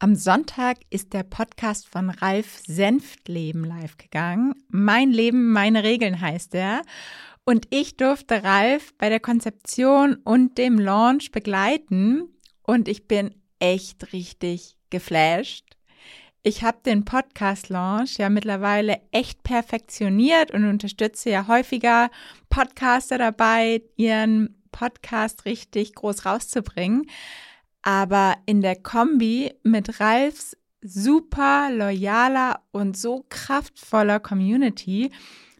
Am Sonntag ist der Podcast von Ralf Senftleben live gegangen. Mein Leben, meine Regeln heißt er. Und ich durfte Ralf bei der Konzeption und dem Launch begleiten. Und ich bin echt richtig geflasht. Ich habe den Podcast-Launch ja mittlerweile echt perfektioniert und unterstütze ja häufiger Podcaster dabei, ihren Podcast richtig groß rauszubringen. Aber in der Kombi mit Ralfs super loyaler und so kraftvoller Community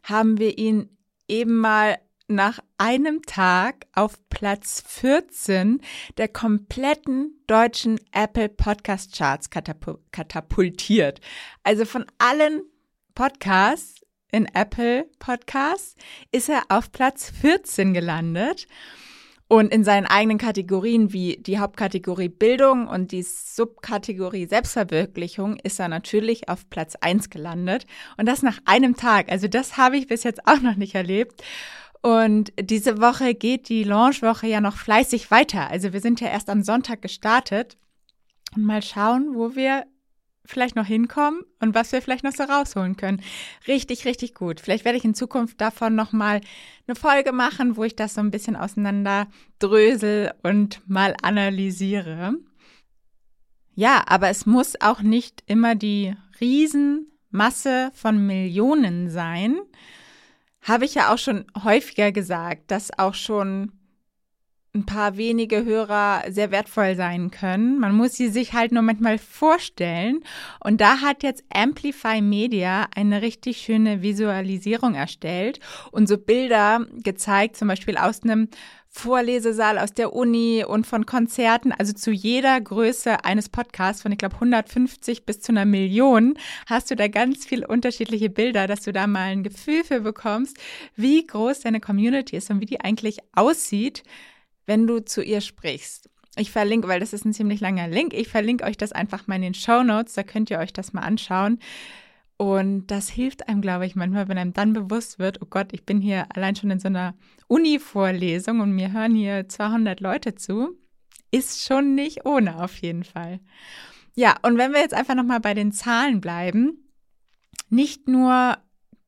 haben wir ihn eben mal nach einem Tag auf Platz 14 der kompletten deutschen Apple Podcast Charts katapultiert. Also von allen Podcasts in Apple Podcasts ist er auf Platz 14 gelandet. Und in seinen eigenen Kategorien wie die Hauptkategorie Bildung und die Subkategorie Selbstverwirklichung ist er natürlich auf Platz eins gelandet. Und das nach einem Tag. Also das habe ich bis jetzt auch noch nicht erlebt. Und diese Woche geht die Launchwoche ja noch fleißig weiter. Also wir sind ja erst am Sonntag gestartet. Und mal schauen, wo wir vielleicht noch hinkommen und was wir vielleicht noch so rausholen können. Richtig, richtig gut. Vielleicht werde ich in Zukunft davon nochmal eine Folge machen, wo ich das so ein bisschen auseinander drösel und mal analysiere. Ja, aber es muss auch nicht immer die Riesenmasse von Millionen sein. Habe ich ja auch schon häufiger gesagt, dass auch schon ein paar wenige Hörer sehr wertvoll sein können. Man muss sie sich halt nur manchmal vorstellen. Und da hat jetzt Amplify Media eine richtig schöne Visualisierung erstellt und so Bilder gezeigt, zum Beispiel aus einem Vorlesesaal aus der Uni und von Konzerten, also zu jeder Größe eines Podcasts von, ich glaube, 150 bis zu einer Million, hast du da ganz viele unterschiedliche Bilder, dass du da mal ein Gefühl für bekommst, wie groß deine Community ist und wie die eigentlich aussieht wenn du zu ihr sprichst. Ich verlinke, weil das ist ein ziemlich langer Link. Ich verlinke euch das einfach mal in den Show Notes. Da könnt ihr euch das mal anschauen. Und das hilft einem, glaube ich, manchmal, wenn einem dann bewusst wird, oh Gott, ich bin hier allein schon in so einer Uni-Vorlesung und mir hören hier 200 Leute zu. Ist schon nicht ohne auf jeden Fall. Ja, und wenn wir jetzt einfach nochmal bei den Zahlen bleiben, nicht nur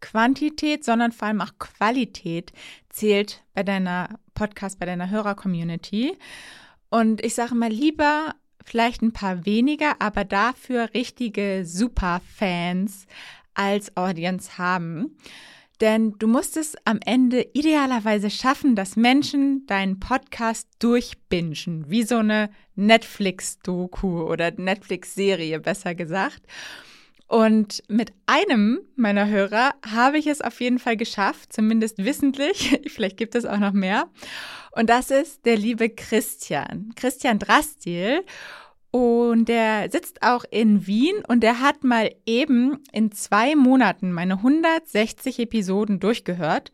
Quantität, sondern vor allem auch Qualität zählt bei deiner Podcast, bei deiner Hörer-Community. Und ich sage mal lieber vielleicht ein paar weniger, aber dafür richtige Superfans als Audience haben. Denn du musst es am Ende idealerweise schaffen, dass Menschen deinen Podcast durchbingen, wie so eine Netflix-Doku oder Netflix-Serie, besser gesagt. Und mit einem meiner Hörer habe ich es auf jeden Fall geschafft, zumindest wissentlich. Vielleicht gibt es auch noch mehr. Und das ist der liebe Christian. Christian Drastil. Und der sitzt auch in Wien und der hat mal eben in zwei Monaten meine 160 Episoden durchgehört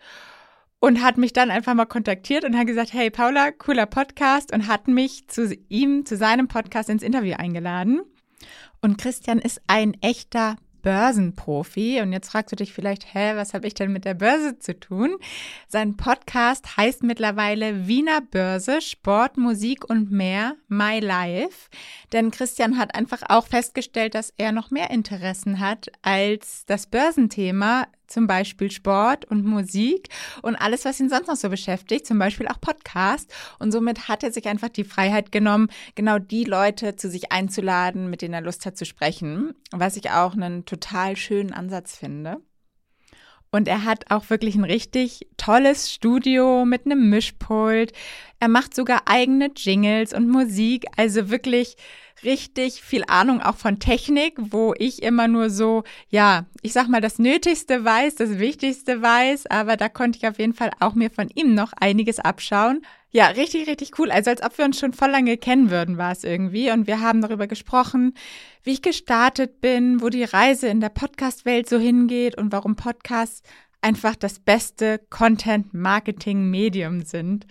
und hat mich dann einfach mal kontaktiert und hat gesagt, hey Paula, cooler Podcast und hat mich zu ihm, zu seinem Podcast ins Interview eingeladen. Und Christian ist ein echter Börsenprofi. Und jetzt fragst du dich vielleicht, hä, was habe ich denn mit der Börse zu tun? Sein Podcast heißt mittlerweile Wiener Börse, Sport, Musik und mehr, My Life. Denn Christian hat einfach auch festgestellt, dass er noch mehr Interessen hat als das Börsenthema, zum Beispiel Sport und Musik und alles, was ihn sonst noch so beschäftigt, zum Beispiel auch Podcast. Und somit hat er sich einfach die Freiheit genommen, genau die Leute zu sich einzuladen, mit denen er Lust hat zu sprechen, was ich auch einen total schönen Ansatz finde. Und er hat auch wirklich ein richtig tolles Studio mit einem Mischpult. Er macht sogar eigene Jingles und Musik. Also wirklich richtig viel Ahnung auch von Technik, wo ich immer nur so, ja, ich sag mal, das Nötigste weiß, das Wichtigste weiß, aber da konnte ich auf jeden Fall auch mir von ihm noch einiges abschauen. Ja, richtig, richtig cool. Also als ob wir uns schon voll lange kennen würden, war es irgendwie. Und wir haben darüber gesprochen, wie ich gestartet bin, wo die Reise in der Podcast-Welt so hingeht und warum Podcasts einfach das beste Content-Marketing-Medium sind.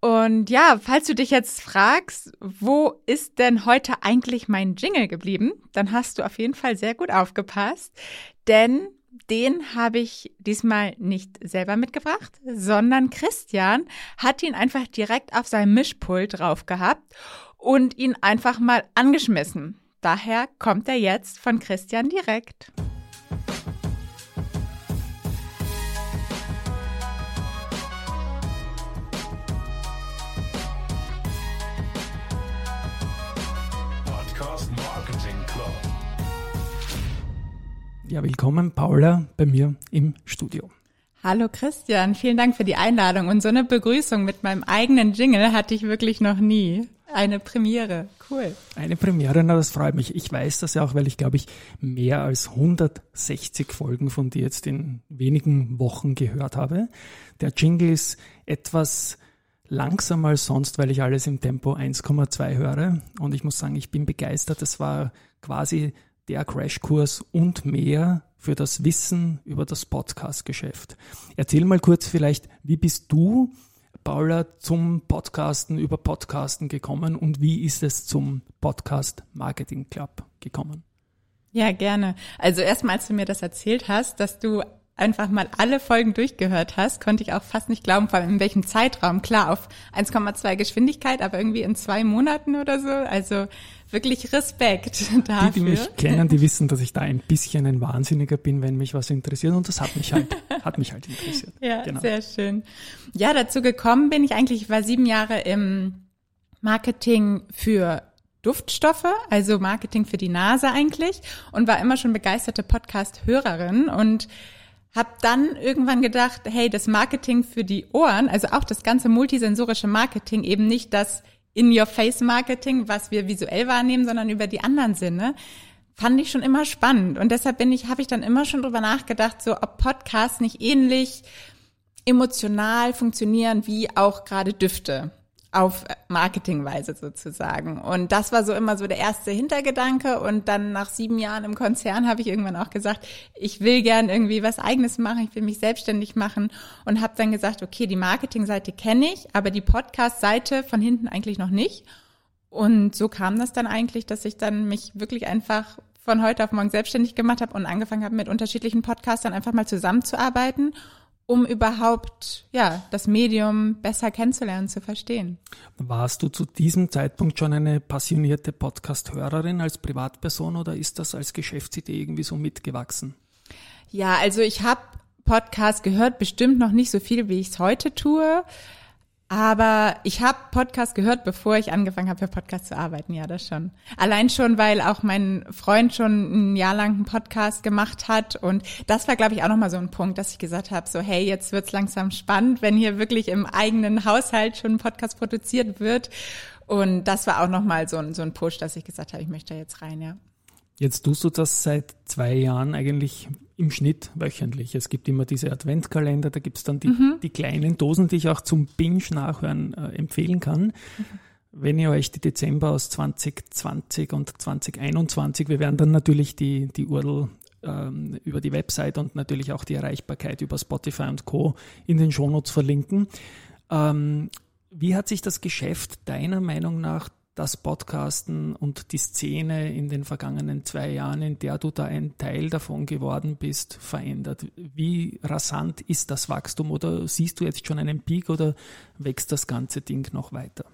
Und ja, falls du dich jetzt fragst, wo ist denn heute eigentlich mein Jingle geblieben, dann hast du auf jeden Fall sehr gut aufgepasst, denn den habe ich diesmal nicht selber mitgebracht, sondern Christian hat ihn einfach direkt auf sein Mischpult drauf gehabt und ihn einfach mal angeschmissen. daher kommt er jetzt von Christian direkt. Ja, willkommen Paula bei mir im Studio. Hallo Christian, vielen Dank für die Einladung und so eine Begrüßung mit meinem eigenen Jingle hatte ich wirklich noch nie. Eine Premiere, cool. Eine Premiere, na das freut mich. Ich weiß das ja auch, weil ich glaube ich mehr als 160 Folgen von dir jetzt in wenigen Wochen gehört habe. Der Jingle ist etwas langsamer als sonst, weil ich alles im Tempo 1,2 höre und ich muss sagen, ich bin begeistert. Das war quasi der Crashkurs und mehr für das Wissen über das Podcast-Geschäft. Erzähl mal kurz vielleicht, wie bist du, Paula, zum Podcasten über Podcasten gekommen und wie ist es zum Podcast Marketing Club gekommen? Ja, gerne. Also erstmal, als du mir das erzählt hast, dass du einfach mal alle Folgen durchgehört hast, konnte ich auch fast nicht glauben, vor allem in welchem Zeitraum. Klar, auf 1,2 Geschwindigkeit, aber irgendwie in zwei Monaten oder so. Also wirklich Respekt dafür. Die, die mich kennen, die wissen, dass ich da ein bisschen ein Wahnsinniger bin, wenn mich was interessiert. Und das hat mich halt, hat mich halt interessiert. Ja, genau. sehr schön. Ja, dazu gekommen bin ich eigentlich, ich war sieben Jahre im Marketing für Duftstoffe, also Marketing für die Nase eigentlich und war immer schon begeisterte Podcast-Hörerin und hab dann irgendwann gedacht, hey, das Marketing für die Ohren, also auch das ganze multisensorische Marketing, eben nicht das In-Your-Face-Marketing, was wir visuell wahrnehmen, sondern über die anderen Sinne, fand ich schon immer spannend. Und deshalb bin ich, habe ich dann immer schon drüber nachgedacht, so ob Podcasts nicht ähnlich emotional funktionieren wie auch gerade Düfte auf Marketingweise sozusagen. Und das war so immer so der erste Hintergedanke. Und dann nach sieben Jahren im Konzern habe ich irgendwann auch gesagt, ich will gern irgendwie was eigenes machen, ich will mich selbstständig machen und habe dann gesagt, okay, die Marketingseite kenne ich, aber die Podcast-Seite von hinten eigentlich noch nicht. Und so kam das dann eigentlich, dass ich dann mich wirklich einfach von heute auf morgen selbstständig gemacht habe und angefangen habe, mit unterschiedlichen Podcastern einfach mal zusammenzuarbeiten um überhaupt ja das Medium besser kennenzulernen, zu verstehen. Warst du zu diesem Zeitpunkt schon eine passionierte Podcast-Hörerin als Privatperson oder ist das als Geschäftsidee irgendwie so mitgewachsen? Ja, also ich habe Podcast gehört, bestimmt noch nicht so viel, wie ich es heute tue. Aber ich habe Podcast gehört, bevor ich angefangen habe, für Podcast zu arbeiten. Ja, das schon. Allein schon, weil auch mein Freund schon ein Jahr lang einen Podcast gemacht hat. Und das war, glaube ich, auch nochmal so ein Punkt, dass ich gesagt habe, so hey, jetzt wird's langsam spannend, wenn hier wirklich im eigenen Haushalt schon ein Podcast produziert wird. Und das war auch nochmal so ein, so ein Push, dass ich gesagt habe, ich möchte da jetzt rein, ja. Jetzt tust du das seit zwei Jahren eigentlich im Schnitt wöchentlich. Es gibt immer diese Adventkalender, da gibt es dann die, mhm. die, kleinen Dosen, die ich auch zum Binge-Nachhören äh, empfehlen kann. Mhm. Wenn ihr euch die Dezember aus 2020 und 2021, wir werden dann natürlich die, die URL ähm, über die Website und natürlich auch die Erreichbarkeit über Spotify und Co. in den Shownotes verlinken. Ähm, wie hat sich das Geschäft deiner Meinung nach das Podcasten und die Szene in den vergangenen zwei Jahren, in der du da ein Teil davon geworden bist, verändert? Wie rasant ist das Wachstum oder siehst du jetzt schon einen Peak oder wächst das ganze Ding noch weiter?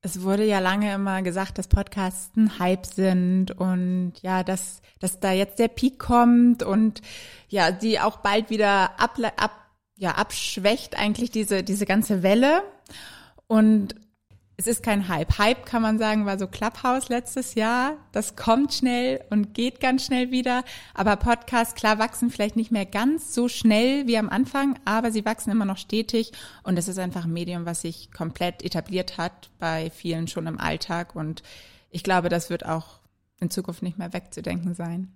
Es wurde ja lange immer gesagt, dass Podcasts ein Hype sind und ja, dass, dass da jetzt der Peak kommt und ja, die auch bald wieder ab, ab, ja, abschwächt eigentlich diese, diese ganze Welle. Und es ist kein Hype. Hype kann man sagen, war so Clubhouse letztes Jahr. Das kommt schnell und geht ganz schnell wieder. Aber Podcasts, klar, wachsen vielleicht nicht mehr ganz so schnell wie am Anfang, aber sie wachsen immer noch stetig. Und es ist einfach ein Medium, was sich komplett etabliert hat bei vielen schon im Alltag. Und ich glaube, das wird auch in Zukunft nicht mehr wegzudenken sein.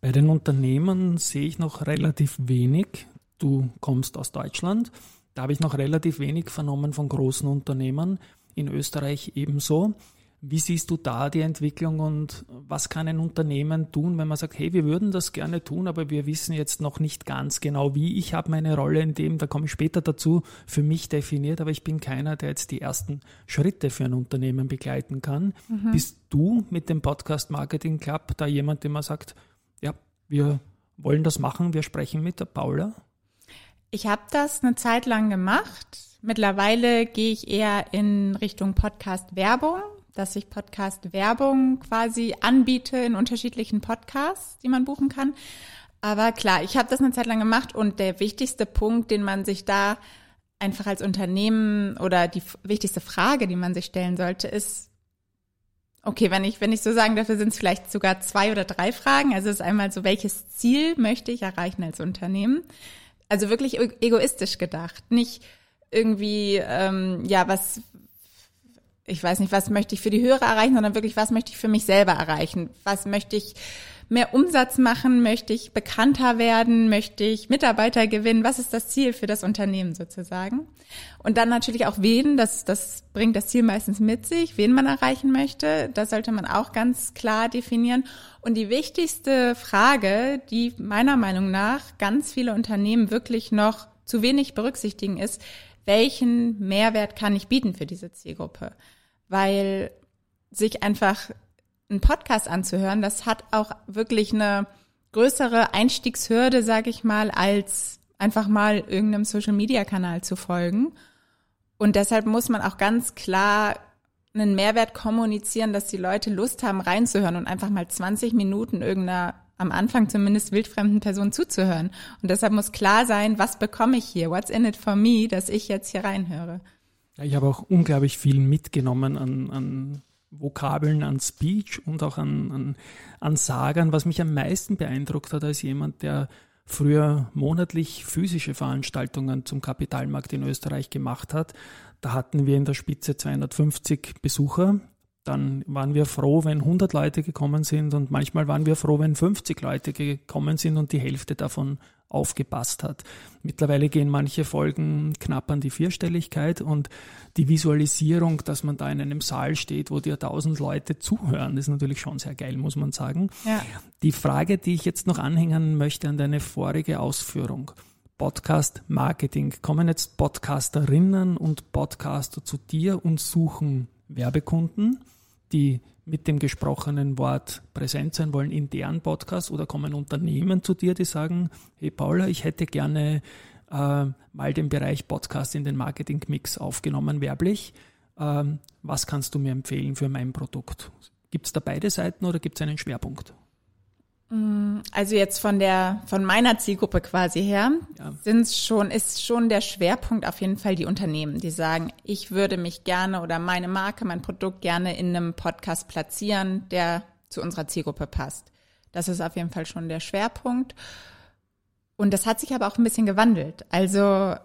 Bei den Unternehmen sehe ich noch relativ wenig. Du kommst aus Deutschland. Da habe ich noch relativ wenig vernommen von großen Unternehmen in Österreich ebenso. Wie siehst du da die Entwicklung und was kann ein Unternehmen tun, wenn man sagt, hey, wir würden das gerne tun, aber wir wissen jetzt noch nicht ganz genau wie. Ich habe meine Rolle in dem, da komme ich später dazu, für mich definiert, aber ich bin keiner, der jetzt die ersten Schritte für ein Unternehmen begleiten kann. Mhm. Bist du mit dem Podcast Marketing Club da jemand, der mal sagt, ja, wir wollen das machen, wir sprechen mit der Paula? Ich habe das eine Zeit lang gemacht Mittlerweile gehe ich eher in Richtung Podcast-Werbung. dass ich Podcast-Werbung quasi anbiete in unterschiedlichen Podcasts, die man buchen kann. Aber klar, ich habe das eine Zeit lang gemacht und der wichtigste Punkt, den man sich da einfach als Unternehmen oder die wichtigste Frage, die man sich stellen sollte, ist, okay, wenn ich, wenn ich so sagen darf, sind es vielleicht sogar zwei oder drei Fragen. Also es ist einmal so, welches Ziel möchte ich erreichen als Unternehmen? Also wirklich egoistisch gedacht, nicht irgendwie, ähm, ja, was, ich weiß nicht, was möchte ich für die Hörer erreichen, sondern wirklich, was möchte ich für mich selber erreichen? Was möchte ich mehr Umsatz machen? Möchte ich bekannter werden? Möchte ich Mitarbeiter gewinnen? Was ist das Ziel für das Unternehmen sozusagen? Und dann natürlich auch wen, das, das bringt das Ziel meistens mit sich, wen man erreichen möchte. Das sollte man auch ganz klar definieren. Und die wichtigste Frage, die meiner Meinung nach ganz viele Unternehmen wirklich noch zu wenig berücksichtigen, ist, welchen Mehrwert kann ich bieten für diese Zielgruppe? Weil sich einfach einen Podcast anzuhören, das hat auch wirklich eine größere Einstiegshürde, sage ich mal, als einfach mal irgendeinem Social-Media-Kanal zu folgen. Und deshalb muss man auch ganz klar einen Mehrwert kommunizieren, dass die Leute Lust haben, reinzuhören und einfach mal 20 Minuten irgendeiner, am Anfang zumindest wildfremden Person zuzuhören. Und deshalb muss klar sein, was bekomme ich hier? What's in it for me, dass ich jetzt hier reinhöre? Ja, ich habe auch unglaublich viel mitgenommen an, an Vokabeln an Speech und auch an, an, an Sagern. Was mich am meisten beeindruckt hat als jemand, der früher monatlich physische Veranstaltungen zum Kapitalmarkt in Österreich gemacht hat. Da hatten wir in der Spitze 250 Besucher. Dann waren wir froh, wenn 100 Leute gekommen sind und manchmal waren wir froh, wenn 50 Leute gekommen sind und die Hälfte davon aufgepasst hat. Mittlerweile gehen manche Folgen knapp an die Vierstelligkeit und die Visualisierung, dass man da in einem Saal steht, wo dir tausend Leute zuhören, ist natürlich schon sehr geil, muss man sagen. Ja. Die Frage, die ich jetzt noch anhängen möchte an deine vorige Ausführung. Podcast Marketing. Kommen jetzt Podcasterinnen und Podcaster zu dir und suchen Werbekunden, die mit dem gesprochenen Wort präsent sein wollen in deren Podcast oder kommen Unternehmen zu dir, die sagen, hey Paula, ich hätte gerne äh, mal den Bereich Podcast in den Marketing-Mix aufgenommen, werblich. Ähm, was kannst du mir empfehlen für mein Produkt? Gibt es da beide Seiten oder gibt es einen Schwerpunkt? Mm, also jetzt von der, von meiner Zielgruppe quasi her, ja. sind schon, ist schon der Schwerpunkt auf jeden Fall die Unternehmen, die sagen, ich würde mich gerne oder meine Marke, mein Produkt gerne in einem Podcast platzieren, der zu unserer Zielgruppe passt. Das ist auf jeden Fall schon der Schwerpunkt. Und das hat sich aber auch ein bisschen gewandelt. Also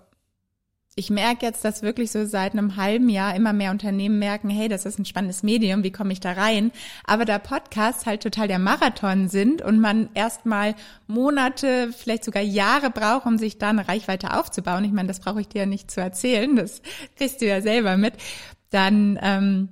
ich merke jetzt, dass wirklich so seit einem halben Jahr immer mehr Unternehmen merken, hey, das ist ein spannendes Medium, wie komme ich da rein? Aber da Podcasts halt total der Marathon sind und man erstmal Monate, vielleicht sogar Jahre braucht, um sich da eine Reichweite aufzubauen, ich meine, das brauche ich dir ja nicht zu erzählen, das kriegst du ja selber mit, dann ähm,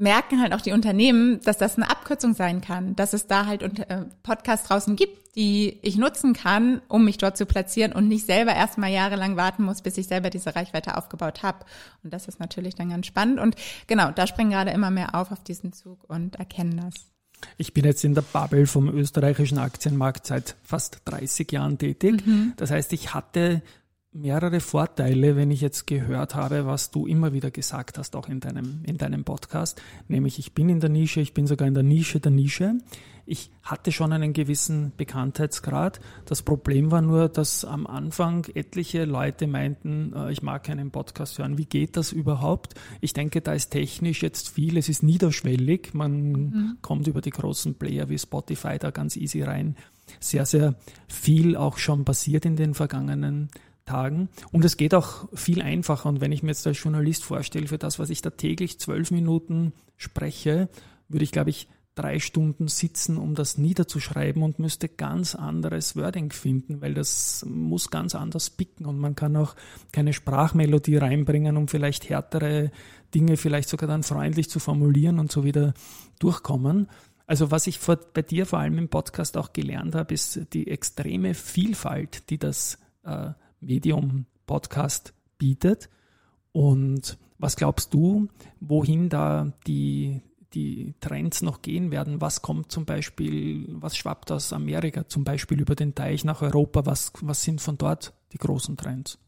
merken halt auch die Unternehmen, dass das eine Abkürzung sein kann, dass es da halt äh, Podcasts draußen gibt, die ich nutzen kann, um mich dort zu platzieren und nicht selber erstmal jahrelang warten muss, bis ich selber diese Reichweite aufgebaut habe. Und das ist natürlich dann ganz spannend. Und genau, da springen gerade immer mehr auf auf diesen Zug und erkennen das. Ich bin jetzt in der Bubble vom österreichischen Aktienmarkt seit fast 30 Jahren tätig. Mhm. Das heißt, ich hatte mehrere Vorteile, wenn ich jetzt gehört habe, was du immer wieder gesagt hast, auch in deinem, in deinem Podcast. Nämlich, ich bin in der Nische, ich bin sogar in der Nische der Nische. Ich hatte schon einen gewissen Bekanntheitsgrad. Das Problem war nur, dass am Anfang etliche Leute meinten, äh, ich mag keinen Podcast hören. Wie geht das überhaupt? Ich denke, da ist technisch jetzt viel, es ist niederschwellig. Man mhm. kommt über die großen Player wie Spotify da ganz easy rein. Sehr, sehr viel auch schon passiert in den vergangenen Tagen. Und es geht auch viel einfacher. Und wenn ich mir jetzt als Journalist vorstelle, für das, was ich da täglich zwölf Minuten spreche, würde ich, glaube ich, drei Stunden sitzen, um das niederzuschreiben und müsste ganz anderes Wording finden, weil das muss ganz anders picken und man kann auch keine Sprachmelodie reinbringen, um vielleicht härtere Dinge vielleicht sogar dann freundlich zu formulieren und so wieder durchkommen. Also was ich vor, bei dir vor allem im Podcast auch gelernt habe, ist die extreme Vielfalt, die das äh, Medium Podcast bietet. Und was glaubst du, wohin da die, die Trends noch gehen werden? Was kommt zum Beispiel, was schwappt aus Amerika zum Beispiel über den Teich nach Europa? Was, was sind von dort die großen Trends?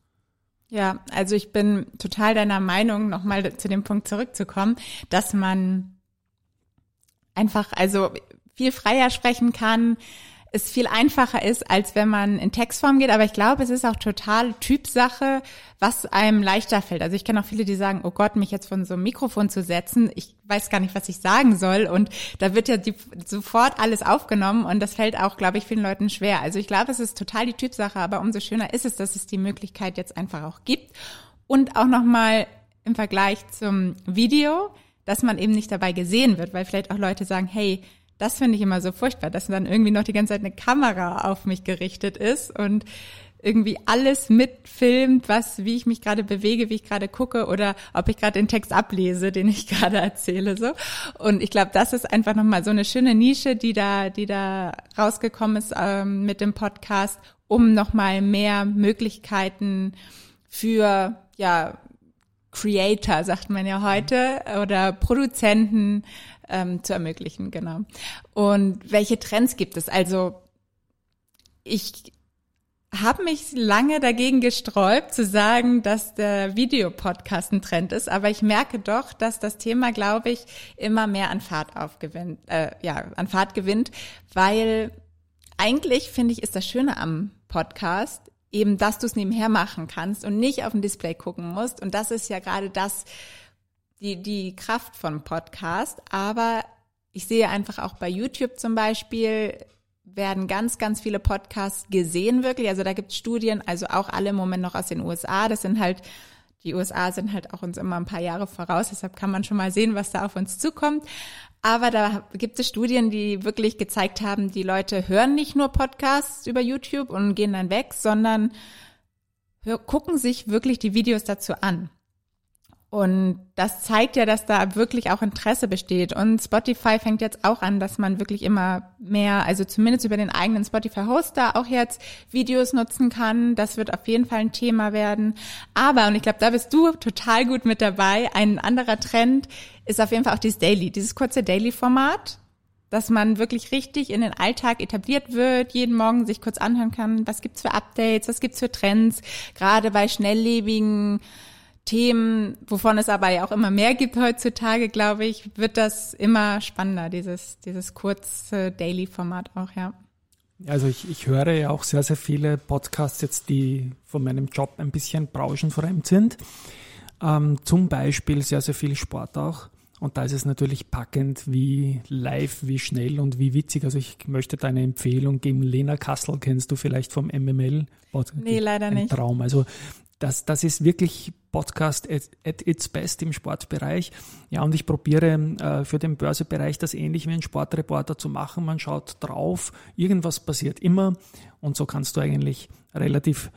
Ja, also ich bin total deiner Meinung, nochmal zu dem Punkt zurückzukommen, dass man einfach also viel freier sprechen kann, es viel einfacher ist, als wenn man in Textform geht. Aber ich glaube, es ist auch total Typsache, was einem leichter fällt. Also ich kenne auch viele, die sagen, oh Gott, mich jetzt von so einem Mikrofon zu setzen, ich weiß gar nicht, was ich sagen soll. Und da wird ja die, sofort alles aufgenommen und das fällt auch, glaube ich, vielen Leuten schwer. Also ich glaube, es ist total die Typsache, aber umso schöner ist es, dass es die Möglichkeit jetzt einfach auch gibt. Und auch nochmal im Vergleich zum Video, dass man eben nicht dabei gesehen wird, weil vielleicht auch Leute sagen, hey, das finde ich immer so furchtbar, dass dann irgendwie noch die ganze Zeit eine Kamera auf mich gerichtet ist und irgendwie alles mitfilmt, was, wie ich mich gerade bewege, wie ich gerade gucke oder ob ich gerade den Text ablese, den ich gerade erzähle, so. Und ich glaube, das ist einfach nochmal so eine schöne Nische, die da, die da rausgekommen ist ähm, mit dem Podcast, um nochmal mehr Möglichkeiten für, ja, Creator, sagt man ja heute, oder Produzenten ähm, zu ermöglichen, genau. Und welche Trends gibt es? Also ich habe mich lange dagegen gesträubt zu sagen, dass der Videopodcast ein Trend ist, aber ich merke doch, dass das Thema, glaube ich, immer mehr an Fahrt aufgewinnt, äh, ja, an Fahrt gewinnt, weil eigentlich finde ich ist das Schöne am Podcast eben, dass du es nebenher machen kannst und nicht auf dem Display gucken musst und das ist ja gerade das, die, die Kraft von Podcast. Aber ich sehe einfach auch bei YouTube zum Beispiel, werden ganz, ganz viele Podcasts gesehen wirklich. Also da gibt es Studien, also auch alle im Moment noch aus den USA. Das sind halt, die USA sind halt auch uns immer ein paar Jahre voraus, deshalb kann man schon mal sehen, was da auf uns zukommt. Aber da gibt es Studien, die wirklich gezeigt haben, die Leute hören nicht nur Podcasts über YouTube und gehen dann weg, sondern gucken sich wirklich die Videos dazu an. Und das zeigt ja, dass da wirklich auch Interesse besteht. Und Spotify fängt jetzt auch an, dass man wirklich immer mehr, also zumindest über den eigenen Spotify-Hoster auch jetzt Videos nutzen kann. Das wird auf jeden Fall ein Thema werden. Aber, und ich glaube, da bist du total gut mit dabei, ein anderer Trend ist auf jeden Fall auch dieses Daily, dieses kurze Daily-Format dass man wirklich richtig in den Alltag etabliert wird, jeden Morgen sich kurz anhören kann, was gibt's für Updates, was gibt's für Trends, gerade bei schnelllebigen Themen, wovon es aber ja auch immer mehr gibt heutzutage, glaube ich, wird das immer spannender, dieses, dieses kurze Daily-Format auch, ja. Also ich, ich höre ja auch sehr, sehr viele Podcasts jetzt, die von meinem Job ein bisschen branchenfremd sind. Ähm, zum Beispiel sehr, sehr viel Sport auch. Und da ist es natürlich packend, wie live, wie schnell und wie witzig. Also ich möchte deine Empfehlung geben. Lena Kassel kennst du vielleicht vom MML? Nee, leider ein nicht. Traum. Also das, das ist wirklich Podcast at, at its best im Sportbereich. Ja, und ich probiere äh, für den Börsebereich das ähnlich wie ein Sportreporter zu machen. Man schaut drauf, irgendwas passiert immer und so kannst du eigentlich relativ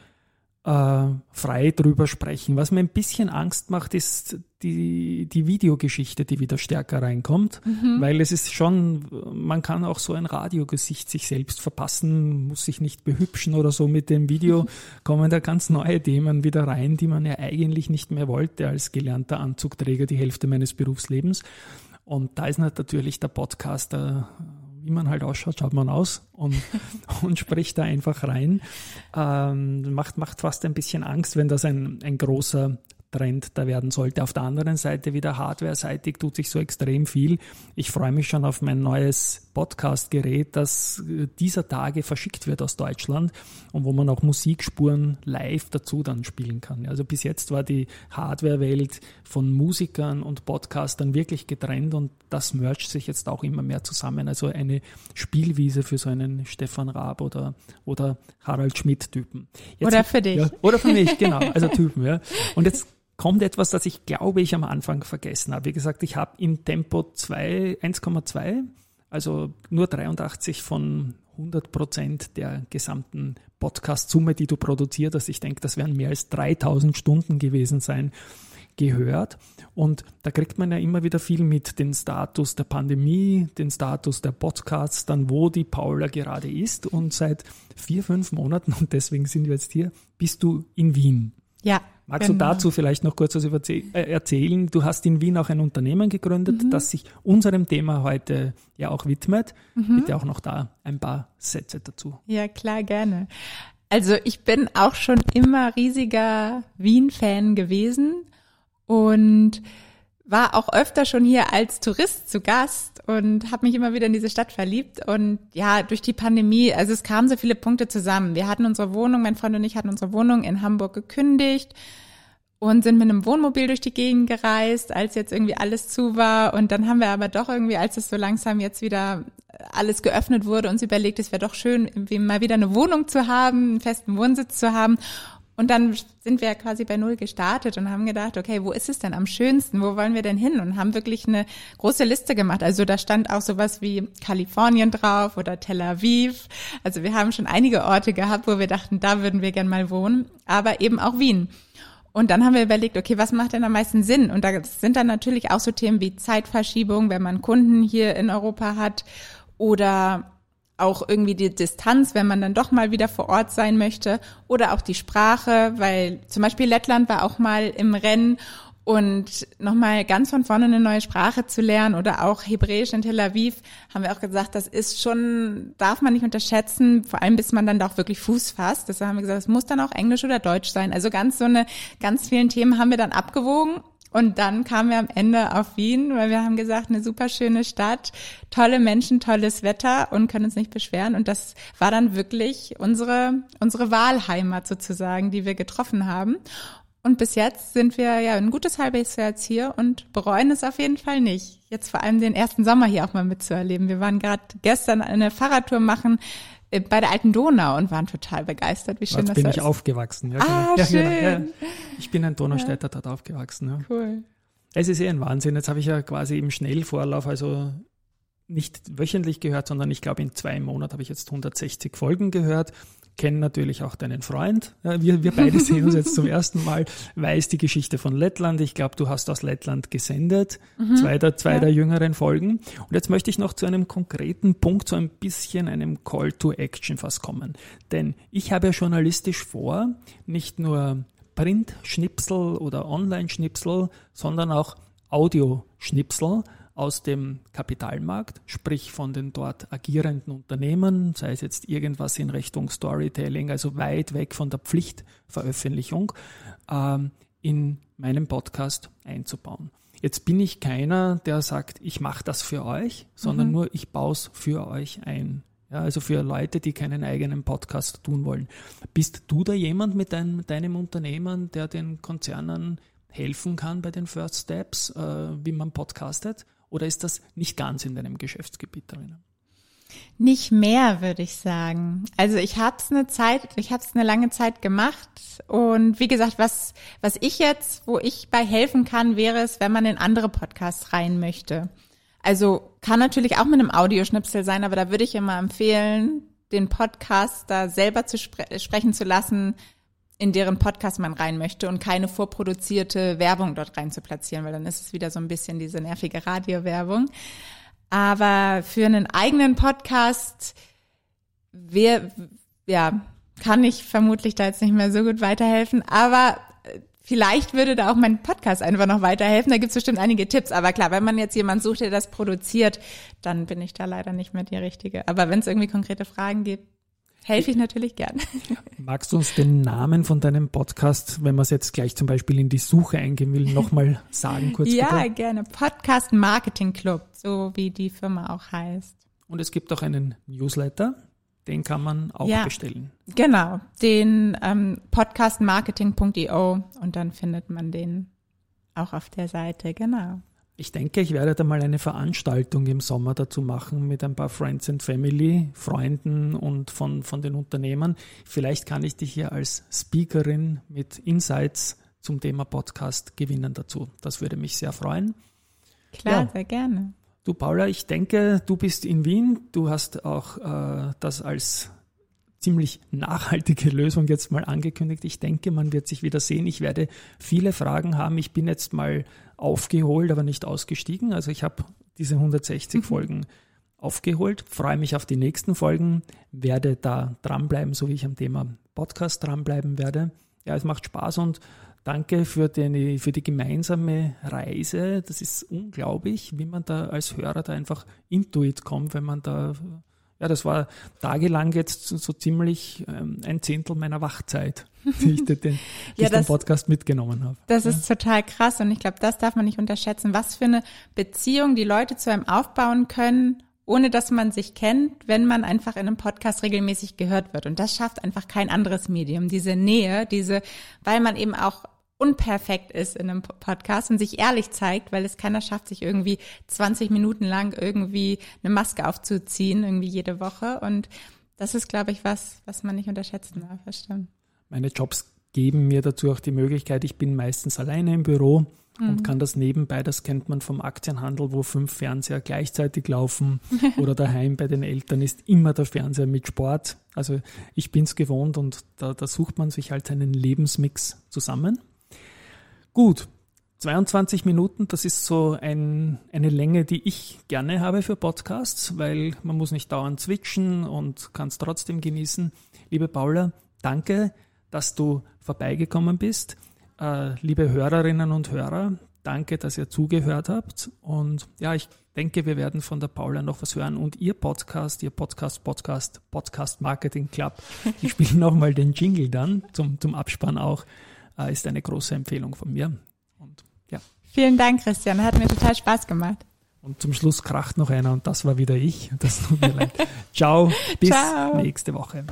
äh, frei drüber sprechen. Was mir ein bisschen Angst macht, ist die, die Videogeschichte, die wieder stärker reinkommt, mhm. weil es ist schon, man kann auch so ein Radiogesicht sich selbst verpassen, muss sich nicht behübschen oder so. Mit dem Video kommen da ganz neue Themen wieder rein, die man ja eigentlich nicht mehr wollte als gelernter Anzugträger die Hälfte meines Berufslebens. Und da ist natürlich der Podcaster wie man halt ausschaut, schaut man aus und, und spricht da einfach rein. Ähm, macht, macht fast ein bisschen Angst, wenn das ein, ein großer Trend da werden sollte. Auf der anderen Seite wieder hardware-seitig tut sich so extrem viel. Ich freue mich schon auf mein neues Podcast-Gerät, das äh, dieser Tage verschickt wird aus Deutschland und wo man auch Musikspuren live dazu dann spielen kann. Also bis jetzt war die Hardware-Welt von Musikern und Podcastern wirklich getrennt und das mercht sich jetzt auch immer mehr zusammen. Also eine Spielwiese für so einen Stefan Raab oder, oder Harald Schmidt-Typen. Oder für dich. Ja, oder für mich, genau. Also Typen, ja. Und jetzt kommt etwas, das ich glaube ich am Anfang vergessen habe. Wie gesagt, ich habe in Tempo 2, 1,2, also nur 83 von 100 Prozent der gesamten Podcast-Summe, die du produziert hast. Ich denke, das werden mehr als 3000 Stunden gewesen sein gehört. Und da kriegt man ja immer wieder viel mit, den Status der Pandemie, den Status der Podcasts, dann wo die Paula gerade ist. Und seit vier, fünf Monaten, und deswegen sind wir jetzt hier, bist du in Wien. Ja. Magst genau. du dazu vielleicht noch kurz was äh, erzählen? Du hast in Wien auch ein Unternehmen gegründet, mhm. das sich unserem Thema heute ja auch widmet. Mhm. Bitte auch noch da ein paar Sätze dazu. Ja, klar, gerne. Also ich bin auch schon immer riesiger Wien-Fan gewesen und war auch öfter schon hier als Tourist zu Gast und habe mich immer wieder in diese Stadt verliebt. Und ja, durch die Pandemie, also es kamen so viele Punkte zusammen. Wir hatten unsere Wohnung, mein Freund und ich hatten unsere Wohnung in Hamburg gekündigt und sind mit einem Wohnmobil durch die Gegend gereist, als jetzt irgendwie alles zu war. Und dann haben wir aber doch irgendwie, als es so langsam jetzt wieder alles geöffnet wurde, uns überlegt, es wäre doch schön, mal wieder eine Wohnung zu haben, einen festen Wohnsitz zu haben. Und dann sind wir quasi bei Null gestartet und haben gedacht, okay, wo ist es denn am schönsten? Wo wollen wir denn hin? Und haben wirklich eine große Liste gemacht. Also da stand auch sowas wie Kalifornien drauf oder Tel Aviv. Also wir haben schon einige Orte gehabt, wo wir dachten, da würden wir gern mal wohnen. Aber eben auch Wien. Und dann haben wir überlegt, okay, was macht denn am meisten Sinn? Und da sind dann natürlich auch so Themen wie Zeitverschiebung, wenn man Kunden hier in Europa hat oder auch irgendwie die Distanz, wenn man dann doch mal wieder vor Ort sein möchte oder auch die Sprache, weil zum Beispiel Lettland war auch mal im Rennen und nochmal ganz von vorne eine neue Sprache zu lernen oder auch Hebräisch in Tel Aviv, haben wir auch gesagt, das ist schon, darf man nicht unterschätzen, vor allem bis man dann doch wirklich Fuß fasst. Deshalb haben wir gesagt, es muss dann auch Englisch oder Deutsch sein. Also ganz so eine, ganz vielen Themen haben wir dann abgewogen und dann kamen wir am Ende auf Wien, weil wir haben gesagt, eine super schöne Stadt, tolle Menschen, tolles Wetter und können uns nicht beschweren. Und das war dann wirklich unsere, unsere Wahlheimat sozusagen, die wir getroffen haben. Und bis jetzt sind wir ja ein gutes halbes Jahr jetzt hier und bereuen es auf jeden Fall nicht. Jetzt vor allem den ersten Sommer hier auch mal mitzuerleben. Wir waren gerade gestern eine Fahrradtour machen bei der alten Donau und waren total begeistert, wie schön Dort das bin ist. ich aufgewachsen. Ja, ah, genau. schön. Ja, genau. ja. Ich bin ein Donaustädter dort aufgewachsen. Ja. Cool. Es ist eh ein Wahnsinn. Jetzt habe ich ja quasi im Schnellvorlauf, also nicht wöchentlich gehört, sondern ich glaube in zwei Monaten habe ich jetzt 160 Folgen gehört. Kenne natürlich auch deinen Freund. Ja, wir, wir beide sehen uns jetzt zum ersten Mal. Weiß die Geschichte von Lettland. Ich glaube, du hast aus Lettland gesendet. Mhm. Zwei, der, zwei ja. der jüngeren Folgen. Und jetzt möchte ich noch zu einem konkreten Punkt, so ein bisschen einem Call to Action fast kommen. Denn ich habe ja journalistisch vor, nicht nur Print-Schnipsel oder Online-Schnipsel, sondern auch Audioschnipsel aus dem Kapitalmarkt, sprich von den dort agierenden Unternehmen, sei es jetzt irgendwas in Richtung Storytelling, also weit weg von der Pflichtveröffentlichung, ähm, in meinem Podcast einzubauen. Jetzt bin ich keiner, der sagt, ich mache das für euch, sondern mhm. nur ich baue es für euch ein. Ja, also für Leute, die keinen eigenen Podcast tun wollen. Bist du da jemand mit dein, deinem Unternehmen, der den Konzernen helfen kann bei den First Steps, äh, wie man podcastet? Oder ist das nicht ganz in deinem Geschäftsgebiet drin? Nicht mehr, würde ich sagen. Also ich habe es eine Zeit, ich habe es eine lange Zeit gemacht und wie gesagt, was was ich jetzt, wo ich bei helfen kann, wäre es, wenn man in andere Podcasts rein möchte. Also kann natürlich auch mit einem Audioschnipsel sein, aber da würde ich immer empfehlen, den Podcast da selber zu spre sprechen zu lassen, in deren Podcast man rein möchte und keine vorproduzierte Werbung dort rein zu platzieren, weil dann ist es wieder so ein bisschen diese nervige Radiowerbung. Aber für einen eigenen Podcast, wer, ja, kann ich vermutlich da jetzt nicht mehr so gut weiterhelfen, aber Vielleicht würde da auch mein Podcast einfach noch weiterhelfen. Da gibt es bestimmt einige Tipps. Aber klar, wenn man jetzt jemand sucht, der das produziert, dann bin ich da leider nicht mehr die Richtige. Aber wenn es irgendwie konkrete Fragen gibt, helfe ich natürlich gern. Magst du uns den Namen von deinem Podcast, wenn man es jetzt gleich zum Beispiel in die Suche eingehen will, nochmal sagen kurz? ja, bitte? gerne. Podcast Marketing Club, so wie die Firma auch heißt. Und es gibt auch einen Newsletter. Den kann man auch ja, bestellen. Genau, den ähm, podcastmarketing.io und dann findet man den auch auf der Seite, genau. Ich denke, ich werde da mal eine Veranstaltung im Sommer dazu machen mit ein paar Friends and Family, Freunden und von, von den Unternehmen. Vielleicht kann ich dich hier als Speakerin mit Insights zum Thema Podcast gewinnen dazu. Das würde mich sehr freuen. Klar, ja. sehr gerne. Du Paula, ich denke, du bist in Wien. Du hast auch äh, das als ziemlich nachhaltige Lösung jetzt mal angekündigt. Ich denke, man wird sich wieder sehen. Ich werde viele Fragen haben. Ich bin jetzt mal aufgeholt, aber nicht ausgestiegen. Also ich habe diese 160 mhm. Folgen aufgeholt, freue mich auf die nächsten Folgen, werde da dranbleiben, so wie ich am Thema Podcast dranbleiben werde. Ja, es macht Spaß und Danke für die, für die gemeinsame Reise. Das ist unglaublich, wie man da als Hörer da einfach intuit kommt, wenn man da ja, das war tagelang jetzt so ziemlich ähm, ein Zehntel meiner Wachzeit, die ich den, die ja, ich das, den Podcast mitgenommen habe. Das ja. ist total krass und ich glaube, das darf man nicht unterschätzen, was für eine Beziehung die Leute zu einem aufbauen können, ohne dass man sich kennt, wenn man einfach in einem Podcast regelmäßig gehört wird. Und das schafft einfach kein anderes Medium. Diese Nähe, diese, weil man eben auch unperfekt ist in einem Podcast und sich ehrlich zeigt, weil es keiner schafft, sich irgendwie 20 Minuten lang irgendwie eine Maske aufzuziehen, irgendwie jede Woche. Und das ist, glaube ich, was, was man nicht unterschätzen darf. Stimmt. Meine Jobs geben mir dazu auch die Möglichkeit, ich bin meistens alleine im Büro mhm. und kann das nebenbei, das kennt man vom Aktienhandel, wo fünf Fernseher gleichzeitig laufen oder daheim bei den Eltern ist immer der Fernseher mit Sport. Also ich bin es gewohnt und da, da sucht man sich halt seinen Lebensmix zusammen. Gut, 22 Minuten, das ist so ein, eine Länge, die ich gerne habe für Podcasts, weil man muss nicht dauernd switchen und kann es trotzdem genießen. Liebe Paula, danke, dass du vorbeigekommen bist. Äh, liebe Hörerinnen und Hörer, danke, dass ihr zugehört habt. Und ja, ich denke, wir werden von der Paula noch was hören. Und ihr Podcast, ihr Podcast, Podcast, Podcast Marketing Club, ich spiele nochmal den Jingle dann zum, zum Abspann auch ist eine große Empfehlung von mir. Und ja. Vielen Dank, Christian. Hat mir total Spaß gemacht. Und zum Schluss kracht noch einer und das war wieder ich. Das tut mir leid. Ciao, bis Ciao. nächste Woche.